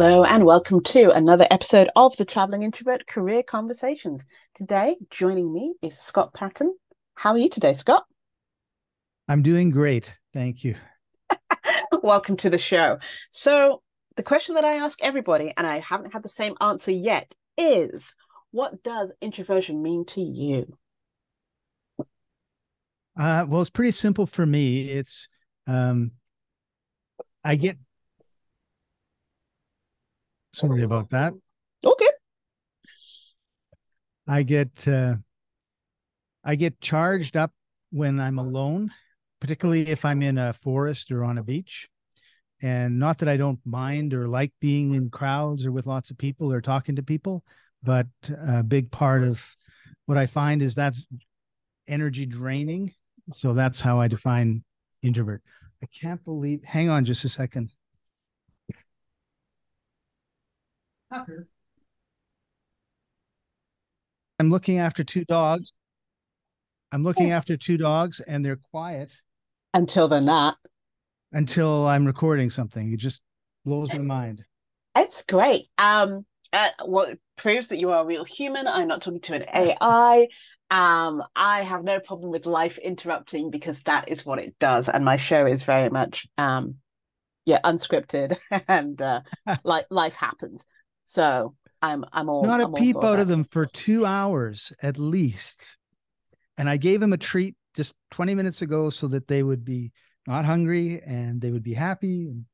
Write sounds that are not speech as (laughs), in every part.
Hello, and welcome to another episode of the Traveling Introvert Career Conversations. Today, joining me is Scott Paton. How are you today, Scott? I'm doing great. Thank you. (laughs) welcome to the show. So, the question that I ask everybody, and I haven't had the same answer yet, is what does introversion mean to you? Uh, well, it's pretty simple for me. It's um, I get Sorry about that. Okay. I get uh, I get charged up when I'm alone, particularly if I'm in a forest or on a beach. And not that I don't mind or like being in crowds or with lots of people or talking to people, but a big part of what I find is that's energy draining. So that's how I define introvert. I can't believe, hang on just a second. Tucker. I'm looking after two dogs. I'm looking after two dogs and they're quiet until they're not. Until I'm recording something. It just blows my mind. It's great. Um uh, well, it proves that you are a real human. I'm not talking to an AI. Um, I have no problem with life interrupting because that is what it does, and my show is very much um, yeah, unscripted (laughs) and uh, (laughs) like life happens. So I'm I'm all not a I'm peep out of them for two hours at least. And I gave them a treat just 20 minutes ago so that they would be not hungry and they would be happy. And,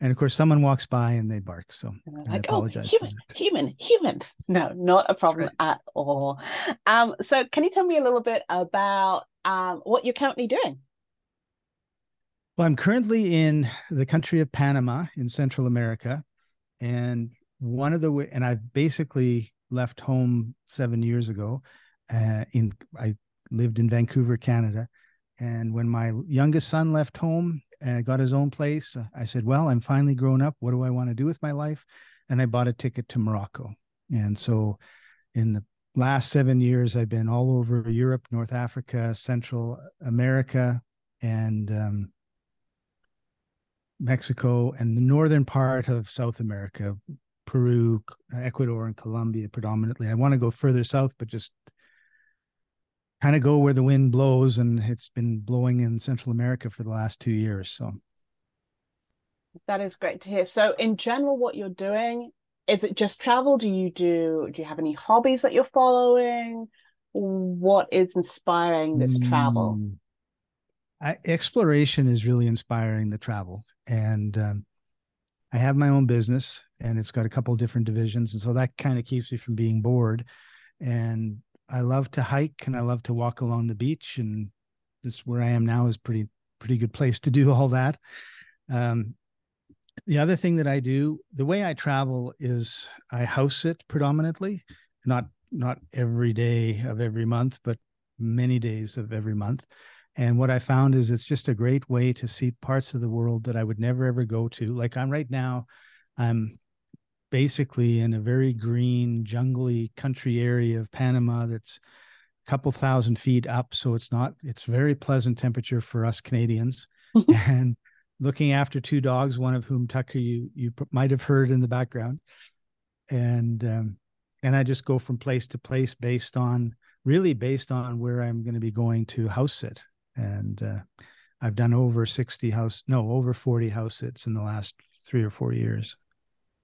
and of course, someone walks by and they bark. So I like, oh, apologize. Oh, human, human, human. No, not a problem right. at all. Um, so can you tell me a little bit about um, what you're currently doing? Well, I'm currently in the country of Panama in Central America. And one of the way, and I've basically left home seven years ago. Uh, in I lived in Vancouver, Canada, and when my youngest son left home and got his own place, uh, I said, "Well, I'm finally grown up. What do I want to do with my life?" And I bought a ticket to Morocco. And so, in the last seven years, I've been all over Europe, North Africa, Central America, and um, Mexico, and the northern part of South America, Peru, Ecuador, and Colombia predominantly. I want to go further south, but just kind of go where the wind blows, and it's been blowing in Central America for the last two years. So that is great to hear. So, in general, what you're doing is it just travel? Do you do do you have any hobbies that you're following? What is inspiring this mm. travel? I, exploration is really inspiring the travel, and um, I have my own business and it's got a couple different divisions. And so that kind of keeps me from being bored. And I love to hike and I love to walk along the beach. And this where I am now is pretty, pretty good place to do (laughs) all that. Um, the other thing that I do, the way I travel is I house it predominantly, not not every day of every month, but many days of every month. And what I found is it's just a great way to see parts of the world that I would never ever go to. Like I'm right now, I'm basically in a very green, jungly country area of Panama that's a couple thousand feet up. So it's not, it's very pleasant temperature for us Canadians. (laughs) and looking after two dogs, one of whom Tucker you you might have heard in the background. And um, and I just go from place to place based on really based on where I'm going to be going to house sit and uh, I've done over 60 house, no, over 40 house sits in the last three or four years.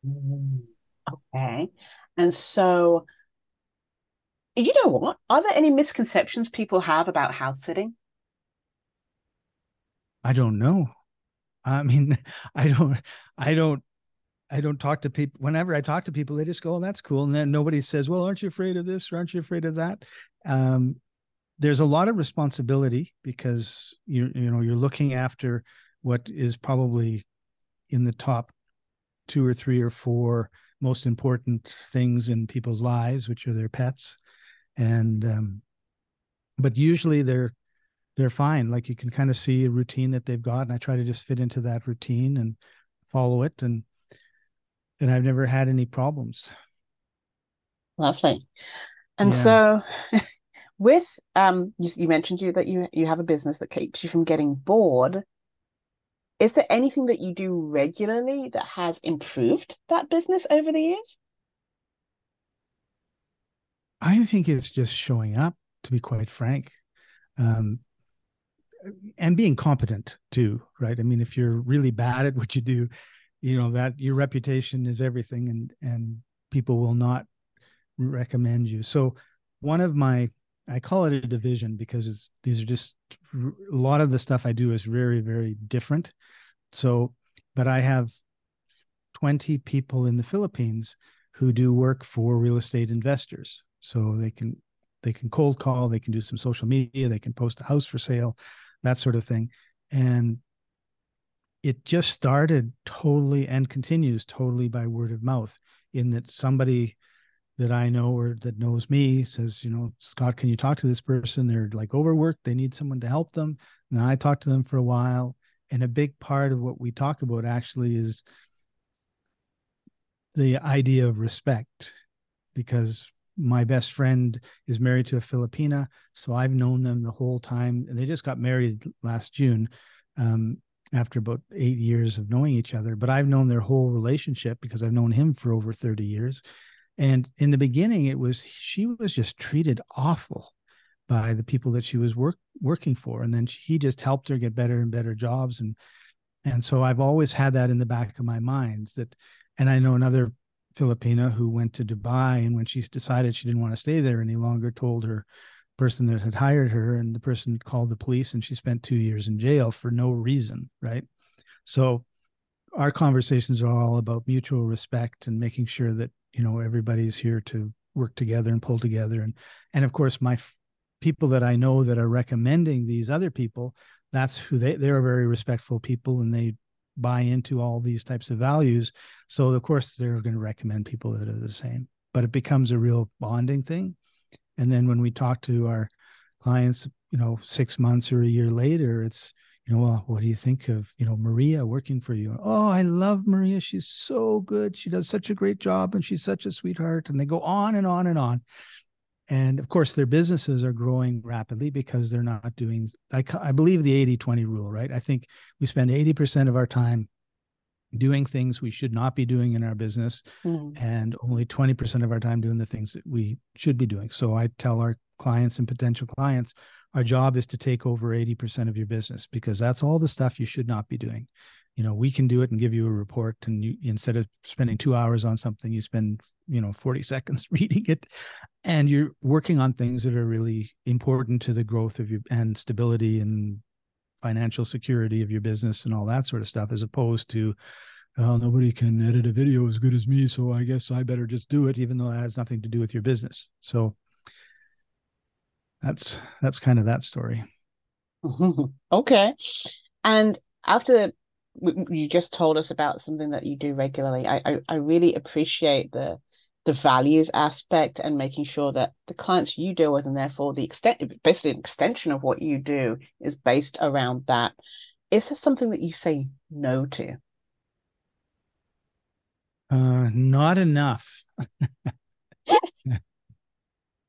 Okay. And so, you know what? Are there any misconceptions people have about house sitting? I don't know. I mean, (laughs) I don't, I don't, I don't talk to people. Whenever I talk to people, they just go, oh, that's cool. And then nobody says, well, aren't you afraid of this or aren't you afraid of that? Um, there's a lot of responsibility because you you know you're looking after what is probably in the top two or three or four most important things in people's lives, which are their pets, and um, but usually they're they're fine. Like you can kind of see a routine that they've got, and I try to just fit into that routine and follow it, and and I've never had any problems. Lovely. And yeah. so (laughs) with um you, you mentioned you that you you have a business that keeps you from getting bored is there anything that you do regularly that has improved that business over the years? I think it's just showing up, to be quite frank, um, and being competent too, right? I mean, if you're really bad at what you do, you know that your reputation is everything, and and people will not recommend you. So, one of my I call it a division because it's these are just a lot of the stuff I do is very very different. So, but I have 20 people in the Philippines who do work for real estate investors. So they can they can cold call, they can do some social media, they can post a house for sale, that sort of thing. And it just started totally and continues totally by word of mouth in that somebody that I know or that knows me says, you know, Scott, can you talk to this person? They're like overworked. They need someone to help them. And I talked to them for a while. And a big part of what we talk about actually is the idea of respect, because my best friend is married to a Filipina. So I've known them the whole time. And they just got married last June. Um, after about eight years of knowing each other, but I've known their whole relationship because I've known him for over 30 years. And in the beginning, it was she was just treated awful by the people that she was work, working for, and then he just helped her get better and better jobs. And and so I've always had that in the back of my mind that, and I know another Filipina who went to Dubai, and when she decided she didn't want to stay there any longer, told her person that had hired her, and the person called the police, and she spent two years in jail for no reason, right? So our conversations are all about mutual respect and making sure that you know everybody's here to work together and pull together. And and of course my f- people that i know that are recommending these other people that's who they they're very respectful people and they buy into all these types of values. So of course they're going to recommend people that are the same but it becomes a real bonding thing. And then when we talk to our clients you know 6 months or a year later it's you know, well, what do you think of, you know, Maria working for you? Oh, I love Maria. She's so good. She does such a great job and she's such a sweetheart. And they go on and on and on. And of course, their businesses are growing rapidly because they're not doing, I, I believe the 80 20 rule, right? I think we spend 80% of our time doing things we should not be doing in our business mm. and only 20% of our time doing the things that we should be doing. So I tell our clients and potential clients, our job is to take over 80% of your business because that's all the stuff you should not be doing. You know we can do it and give you a report and you instead of spending two hours on something you spend you know 40 (laughs) seconds reading it. And you're working on things that are really important to the growth of your and stability and financial security of your business and all that sort of stuff as opposed to oh, nobody can edit a video as good as me so i guess i better just do it even though that has nothing to do with your business. So that's that's kind of that story. (laughs) okay, and after you just told us about something that you do regularly, I, I I really appreciate the the values aspect and making sure that the clients you deal with and therefore the extent basically an extension of what you do is based around that. Is there something that you say no to? Uh not enough (laughs)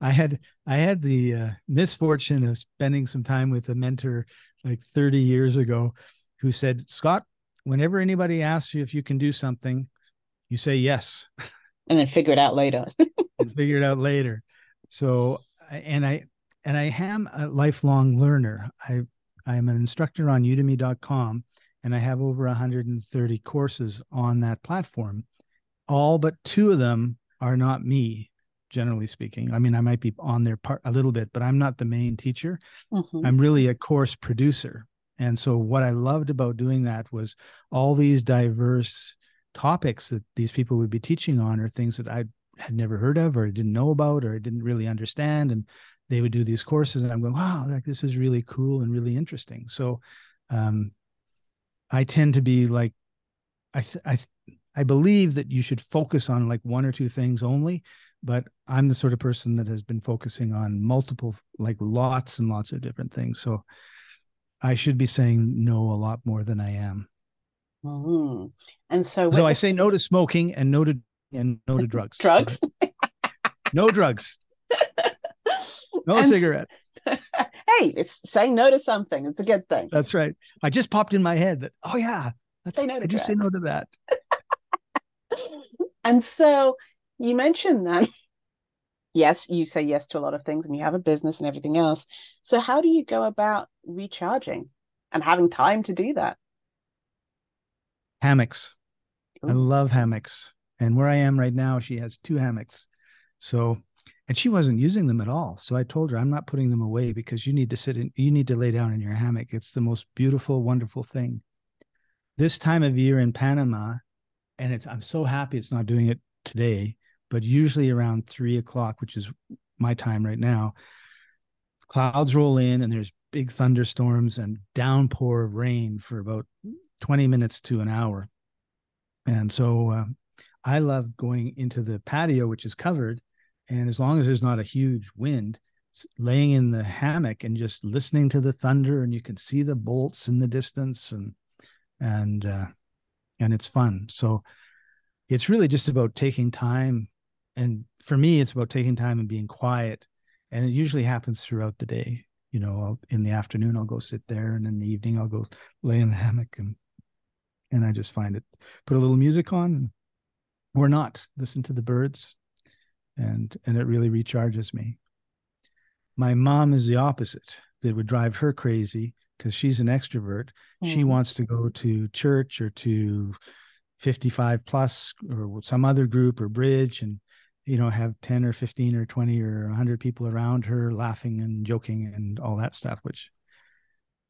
I had I had the uh, misfortune of spending some time with a mentor like 30 years ago who said, "Scott, whenever anybody asks you if you can do something, you say yes." And then figure it out later. (laughs) and figure it out later. So and I and I am a lifelong learner. I I'm an instructor on udemy.com and I have over 130 courses on that platform. All but two of them are not me generally speaking. I mean, I might be on their part a little bit, but I'm not the main teacher. Mm-hmm. I'm really a course producer. And so what I loved about doing that was all these diverse topics that these people would be teaching on are things that I had never heard of or didn't know about or didn't really understand. And they would do these courses and I'm going, wow, like this is really cool and really interesting. So um I tend to be like I th- I I believe that you should focus on like one or two things only but I'm the sort of person that has been focusing on multiple, like lots and lots of different things. So I should be saying no a lot more than I am. Mm-hmm. And so, so I say no to smoking and no to and no to drugs. (laughs) drugs. (laughs) no drugs. (laughs) No and, cigarettes. hey, it's saying no to something. It's a good thing. That's right. I just popped in my head that, oh yeah, let's say no I just say no to that. and so you mentioned that (laughs) yes, you say yes to a lot of things and you have a business and everything else. So how do you go about recharging and having time to do that? Hammocks. Ooh. I love hammocks. And where I am right now, she has two hammocks. So and she wasn't using them at all. So I told her, I'm not putting them away because you need to sit in, you need to lay down in your hammock. It's the most beautiful, wonderful thing. This time of year in Panama, and it's, I'm so happy it's not doing it today, but usually around three o'clock, which is my time right now, clouds roll in and there's big thunderstorms and downpour of rain for about 20 minutes to an hour. And so uh, I love going into the patio, which is covered and as long as there's not a huge wind, laying in the hammock and just listening to the thunder, and you can see the bolts in the distance, and and uh, and it's fun. So it's really just about taking time, and for me, it's about taking time and being quiet. And it usually happens throughout the day. You know, I'll, in the afternoon I'll go sit there, and in the evening I'll go lay in the hammock and and I just find it. Put a little music on, or not. Listen to the birds, and and it really recharges me my mom is the opposite that would drive her crazy because she's an extrovert mm-hmm. she wants to go to church or to 55 plus or some other group or bridge and you know have 10 or 15 or 20 or 100 people around her laughing and joking and all that stuff which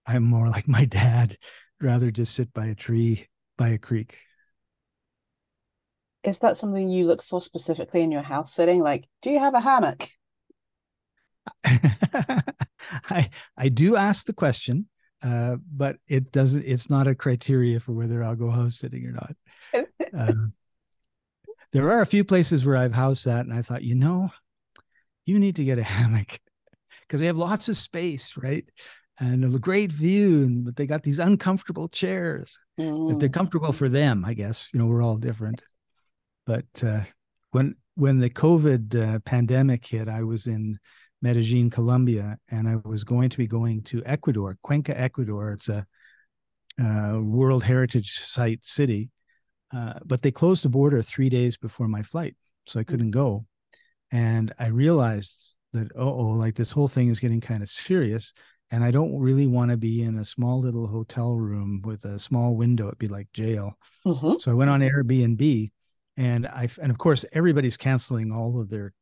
i'm more (laughs) like my dad rather just sit by a tree by a creek is that something you look for specifically in your house sitting? Like, do you have a hammock? (laughs) I I do ask the question, uh, but it doesn't. It's not a criteria for whether I'll go house sitting or not. (laughs) uh, there are a few places where I've housed sat, and I thought, you know, you need to get a (laughs) hammock because they have lots of space, right? And a great view, and but they got these uncomfortable chairs. Mm. They're comfortable for them, I guess you know we're all different. But uh, when when the COVID uh, pandemic hit, I was in Medellin, Colombia, and I was going to be going to Ecuador, Cuenca, Ecuador. It's a, a World Heritage Site city, uh, but they closed the border three days before my flight, so I couldn't go. And I realized that oh, like this whole thing is getting kind of serious, and I don't really want to be in a small little hotel room with a small window. It'd be like jail. Mm-hmm. So I went on Airbnb and I and of course everybody's canceling all of their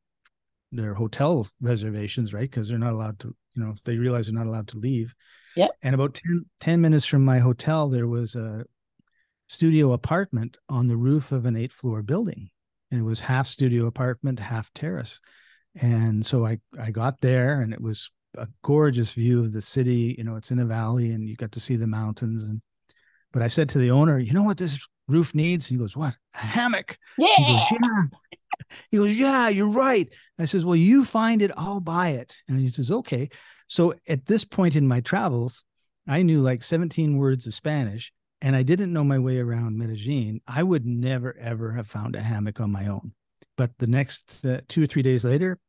their hotel reservations, right? Because they're not allowed to, you know, they realize they're not allowed to leave. Yeah. And about 10, 10 minutes from my hotel, there was a studio apartment on the roof of an eight floor building. And it was half studio apartment, half terrace. And so I, I got there and it was a gorgeous view of the city. You know, it's in a valley and you got to see the mountains. And, but I said to the owner, you know what this roof needs? He goes, What? A hammock. Yeah. He goes, Yeah. He goes, Yeah, you're right. I says, Well, you find it, I'll buy it. And he says, Okay. So at this point in my travels, I knew like 17 words of Spanish and I didn't know my way around Medellin. I would never, ever have found a hammock on my own. But the next uh, two or three days later,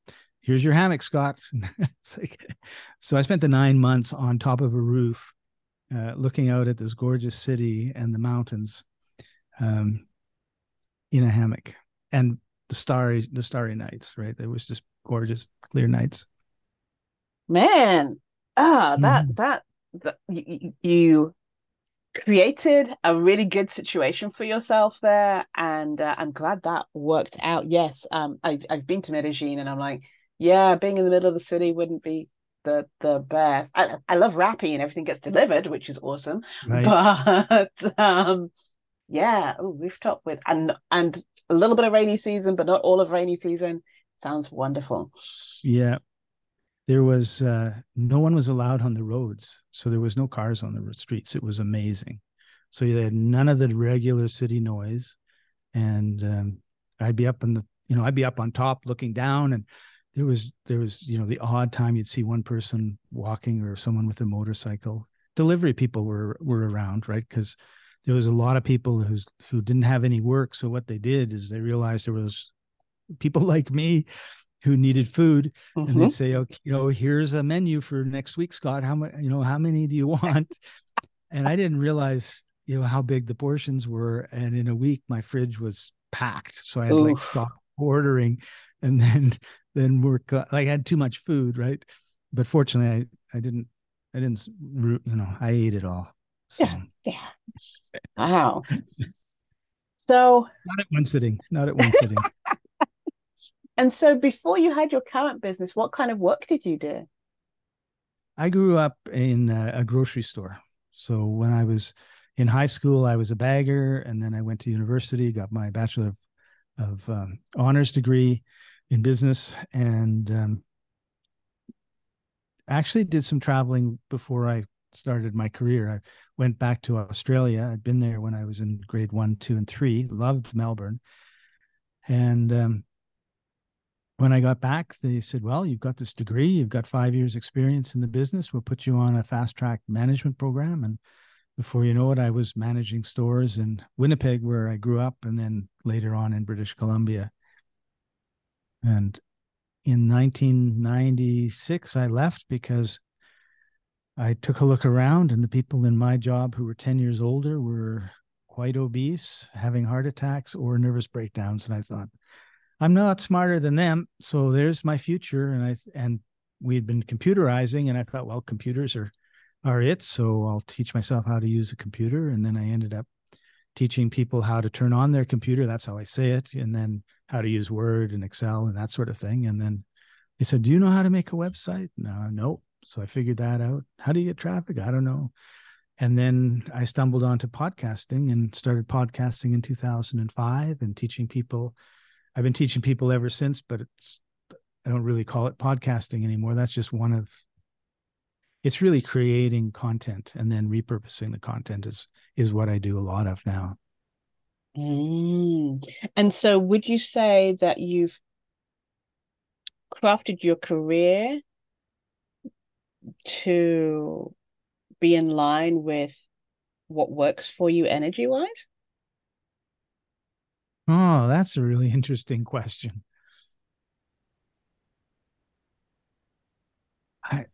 here's your hammock, Scott. (laughs) like, so I spent the nine months on top of a roof, uh, looking out at this gorgeous city and the mountains um, in a hammock and the starry the starry nights right it was just gorgeous clear nights man ah that mm. that, that you, you created a really good situation for yourself there and uh, i'm glad that worked out yes um I've, I've been to medellin and i'm like yeah being in the middle of the city wouldn't be the the best i, I love Rappi and everything gets delivered which is awesome right. but (laughs) um yeah, oh, rooftop with and and a little bit of rainy season, but not all of rainy season. Sounds wonderful. Yeah. There was uh, no one was allowed on the roads, so there was no cars on the streets. It was amazing. So you had none of the regular city noise, and um, I'd be up in the, you know, I'd be up on top looking down, and there was there was you know the odd time you'd see one person walking or someone with a motorcycle. Delivery people were were around, right? Because there was a lot of people who's who didn't have any work. So what they did is they realized there was people (laughs) like me who needed food Mhm. and they'd say okay you know here's a menu for next week scott how much you know how many do you want and i didn't realize you know how big the portions were and in a week my fridge was packed so i had to like stop ordering and then (laughs) then work uh, like i had too much food right but fortunately i i didn't i didn't you know i ate it all so Yeah. Yeah. Wow. So, not at one sitting not at one (laughs) sitting and so before you had your current business, what kind of work did you do? I grew up in a, grocery store. So when I was in high school, I was a bagger, and then I went to university, got my bachelor of, of um, honors degree in business, and um, actually did some traveling before I started my career. I went back to Australia. I'd been there when I was in grade one, two, and three. Loved Melbourne, and um, when I got back, they said, Well, you've got this degree, you've got five years' experience in the business. We'll put you on a fast track management program. And before you know it, I was managing stores in Winnipeg, where I grew up, and then later on in British Columbia. And in 1996, I left because I took a look around, and the people in my job who were 10 years older were quite obese, having heart attacks or nervous breakdowns. And I thought, I'm not smarter than them, so there's my future. And I and we had been computerizing, and I thought, well, computers are are it, so I'll teach myself how to use a computer. And then I ended up teaching people how to turn on their computer. That's how I say it, and then how to use Word and Excel and that sort of thing. And then they said, "Do you know how to make a website?" No, uh, nope. So I figured that out. How do you get traffic? I don't know. And then I stumbled onto podcasting and started podcasting in 2005 and teaching people I've been teaching people ever since, but it's I don't really call it podcasting anymore. That's just one of it's really creating content and then repurposing the content is is what I do a lot of now. Mm. And so, would you say that you've crafted your career to be in line with what works for you energy wise? Oh, that's a really interesting question. I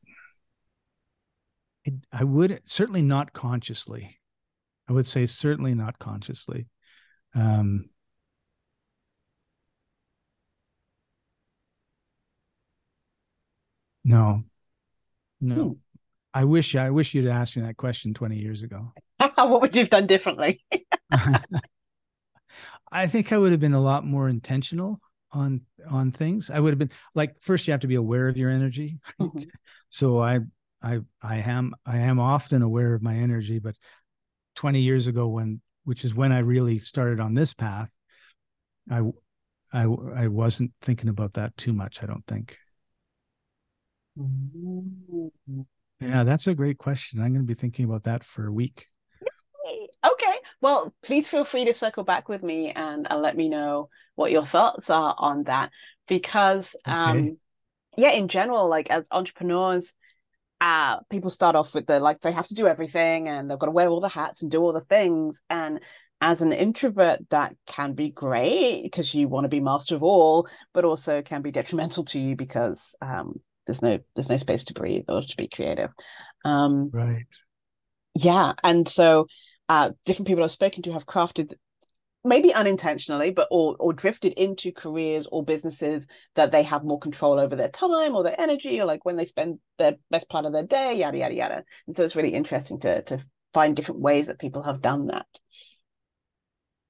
it, I would certainly not consciously. I would say certainly not consciously. Um, no, no. Hmm. I wish I wish you'd asked me that question 20 years ago. (laughs) what would you have done differently? (laughs) I think I would have been a lot more intentional on on things. I would have been like first you have to be aware of your energy. Mhm. So I I I am I am often aware of my energy, but 20 years ago when which is when I really started on this path, I I I wasn't thinking about that too much, I don't think. Mm. Yeah, that's a great question. I'm going to be thinking about that for a week. Okay. Well, please feel free to circle back with me and, and let me know what your thoughts are on that. Because um yeah, in general, like as entrepreneurs, uh people start off with the like they have to do everything and they've got to wear all the hats and do all the things. And as an introvert, that can be great because you want to be master of all, but also can be detrimental to you because um there's no there's no space to breathe or to be creative. Um Right. yeah, and so uh, different people I've spoken to have crafted, maybe unintentionally, but or or drifted into careers or businesses that they have more control over their time or their energy, or like when they spend the best part of their day, yada yada yada. And so it's really interesting to to find different ways that people have done that.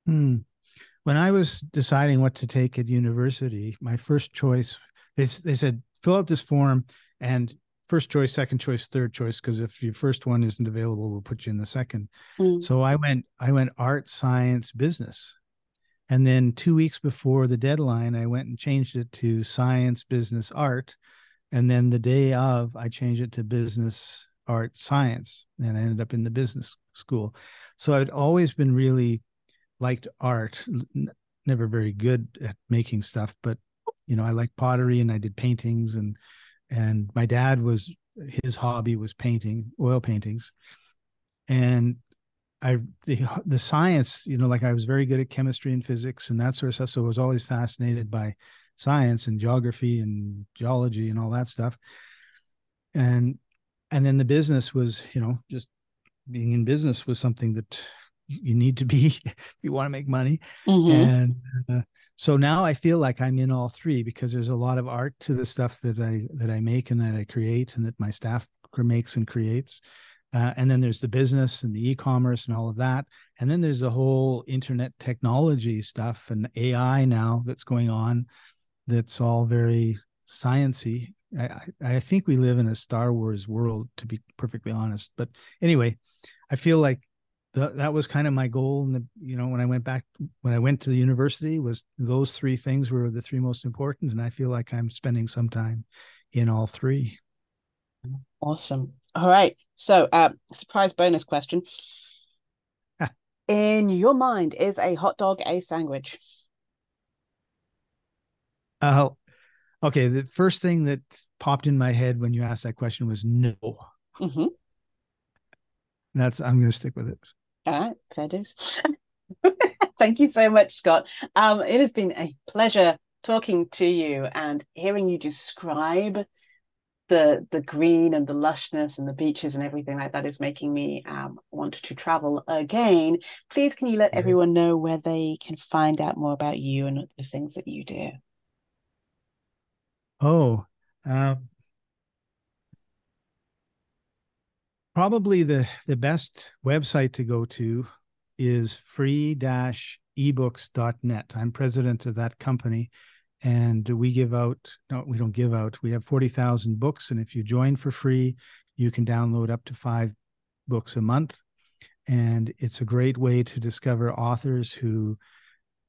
Hmm. When I was deciding what to take at university, my first choice, they, they said, fill out this form and first choice, second choice, third choice, because if your first one isn't available, we'll put you in the second. Mm. So I went, I went art, science, business. And then two weeks before the deadline, I went and changed it to science, business, art. And then the day of, I changed it to business, art, science. And I ended up in the business school. So I'd always been really liked art, n- never very good at making stuff, but you know, I liked pottery and I did paintings and and my dad was his hobby was painting, oil paintings. And I the the science, you know, like I was very good at chemistry and physics and that sort of stuff. So I was always fascinated by science and geography and geology and all that stuff. And and then the business was, you know, just being in business was something that you need to be (laughs) if you want to make money. Mm-hmm. And uh, so now I feel like I'm in all three because there's a lot of art to the stuff that I that I make and that I create and that my staff makes and creates. Uh, and then there's the business and the e-commerce and all of that. And then there's the whole internet technology stuff and AI now that's going on. That's all very sciency. I, I think we live in a Star Wars world, to be perfectly honest. But anyway, I feel like the, that was kind of my goal. And you know, when I went back, when I went to the university, was those three things were the three most important. And I feel like I'm spending some time in all three. Awesome. All right. So, uh, surprise bonus question. (laughs) In your mind, is a hot dog a sandwich? Uh, okay. The first thing that popped in my head when you asked that question was no. Mm-hmm. That's I'm going to stick with it. All right, fair dues. (laughs) Thank you so much, Scott. Um, it has been a pleasure talking to you and hearing you describe the the green and the lushness and the beaches and everything like that is making me um, want to travel again. Please, can you let mm-hmm. everyone know where they can find out more about you and the things that you do? Oh, um, probably the the best website to go to is free-ebooks.net. I'm president of that company and we give out no we don't give out. We have 40,000 books and if you join for free you can download up to 5 books a month. And it's a great way to discover authors who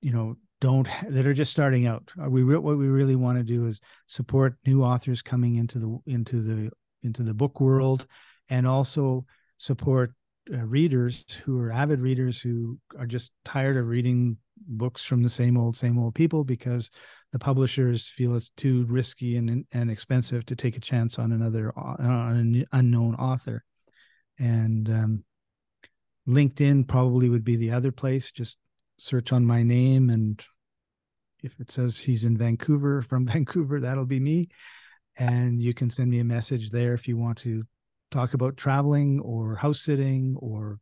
you know don't that are just starting out. Uh, we what we really want to do is support new authors coming into the into the into the book world and also support uh, readers who are avid readers who are just tired of reading books from the same old same old people because the publishers feel it's too risky and and expensive to take a chance on another on an unknown author. And um, linkedin probably would be the other place. Just search on my name and if it says he's in vancouver (laughs) from vancouver that'll be me. And you can send me a message there if you want to talk about traveling or house sitting or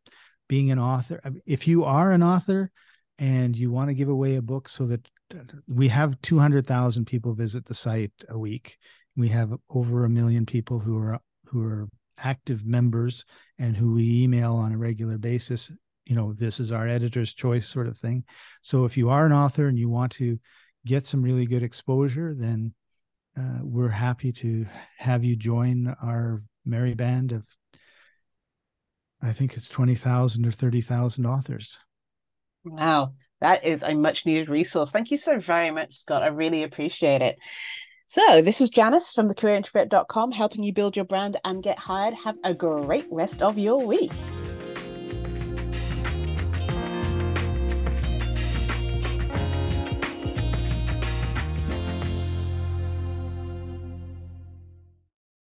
being an author if you are an author and you want to give away a book so that we have 200,000 people visit the site a week. We have over a million people who are who are active members and who we email on a regular basis. You know, this is our editor's choice sort of thing. So if you are an author and you want to get some really good exposure, then uh, we're happy to have you join our merry band of I think it's 20,000 or 30,000 authors. Wow that is a much needed resource. Thank you so very much, Scott. I really appreciate it. So, this is Janice from thecareerintrovert.com helping you build your brand and get hired. Have a great rest of your week.